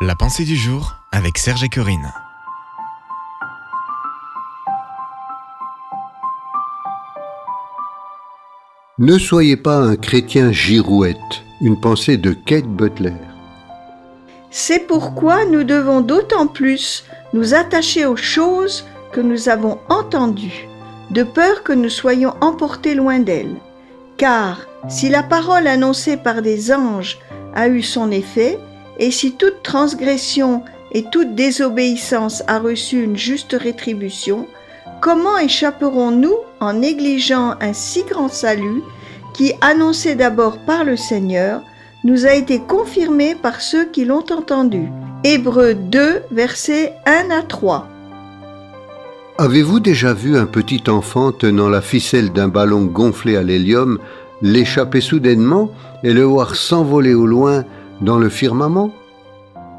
La pensée du jour avec Serge et Corinne. Ne soyez pas un chrétien girouette. Une pensée de Kate Butler. C'est pourquoi nous devons d'autant plus nous attacher aux choses que nous avons entendues, de peur que nous soyons emportés loin d'elles. Car si la parole annoncée par des anges a eu son effet, et si toute transgression et toute désobéissance a reçu une juste rétribution, comment échapperons-nous en négligeant un si grand salut qui, annoncé d'abord par le Seigneur, nous a été confirmé par ceux qui l'ont entendu? Hébreux 2, versets 1 à 3. Avez-vous déjà vu un petit enfant tenant la ficelle d'un ballon gonflé à l'hélium l'échapper soudainement et le voir s'envoler au loin dans le firmament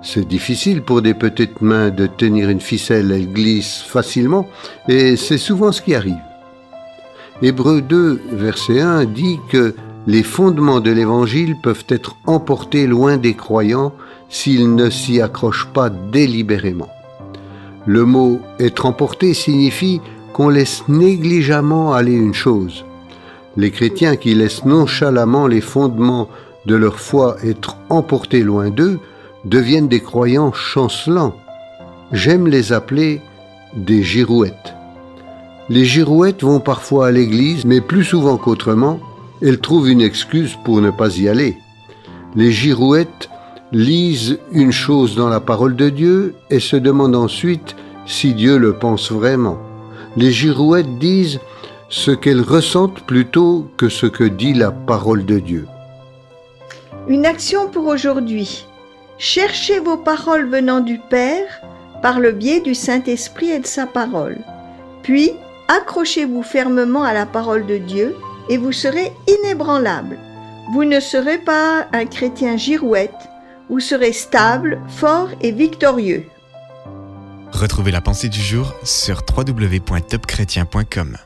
C'est difficile pour des petites mains de tenir une ficelle, elle glisse facilement et c'est souvent ce qui arrive. Hébreu 2, verset 1 dit que les fondements de l'Évangile peuvent être emportés loin des croyants s'ils ne s'y accrochent pas délibérément. Le mot être emporté signifie qu'on laisse négligemment aller une chose. Les chrétiens qui laissent nonchalamment les fondements de leur foi être emportés loin d'eux deviennent des croyants chancelants. J'aime les appeler des girouettes. Les girouettes vont parfois à l'église, mais plus souvent qu'autrement, elles trouvent une excuse pour ne pas y aller. Les girouettes lisent une chose dans la parole de Dieu et se demandent ensuite si Dieu le pense vraiment. Les girouettes disent ce qu'elles ressentent plutôt que ce que dit la parole de Dieu. Une action pour aujourd'hui. Cherchez vos paroles venant du Père par le biais du Saint-Esprit et de sa parole. Puis, accrochez-vous fermement à la parole de Dieu et vous serez inébranlable. Vous ne serez pas un chrétien girouette, vous serez stable, fort et victorieux. Retrouvez la pensée du jour sur www.topchrétien.com.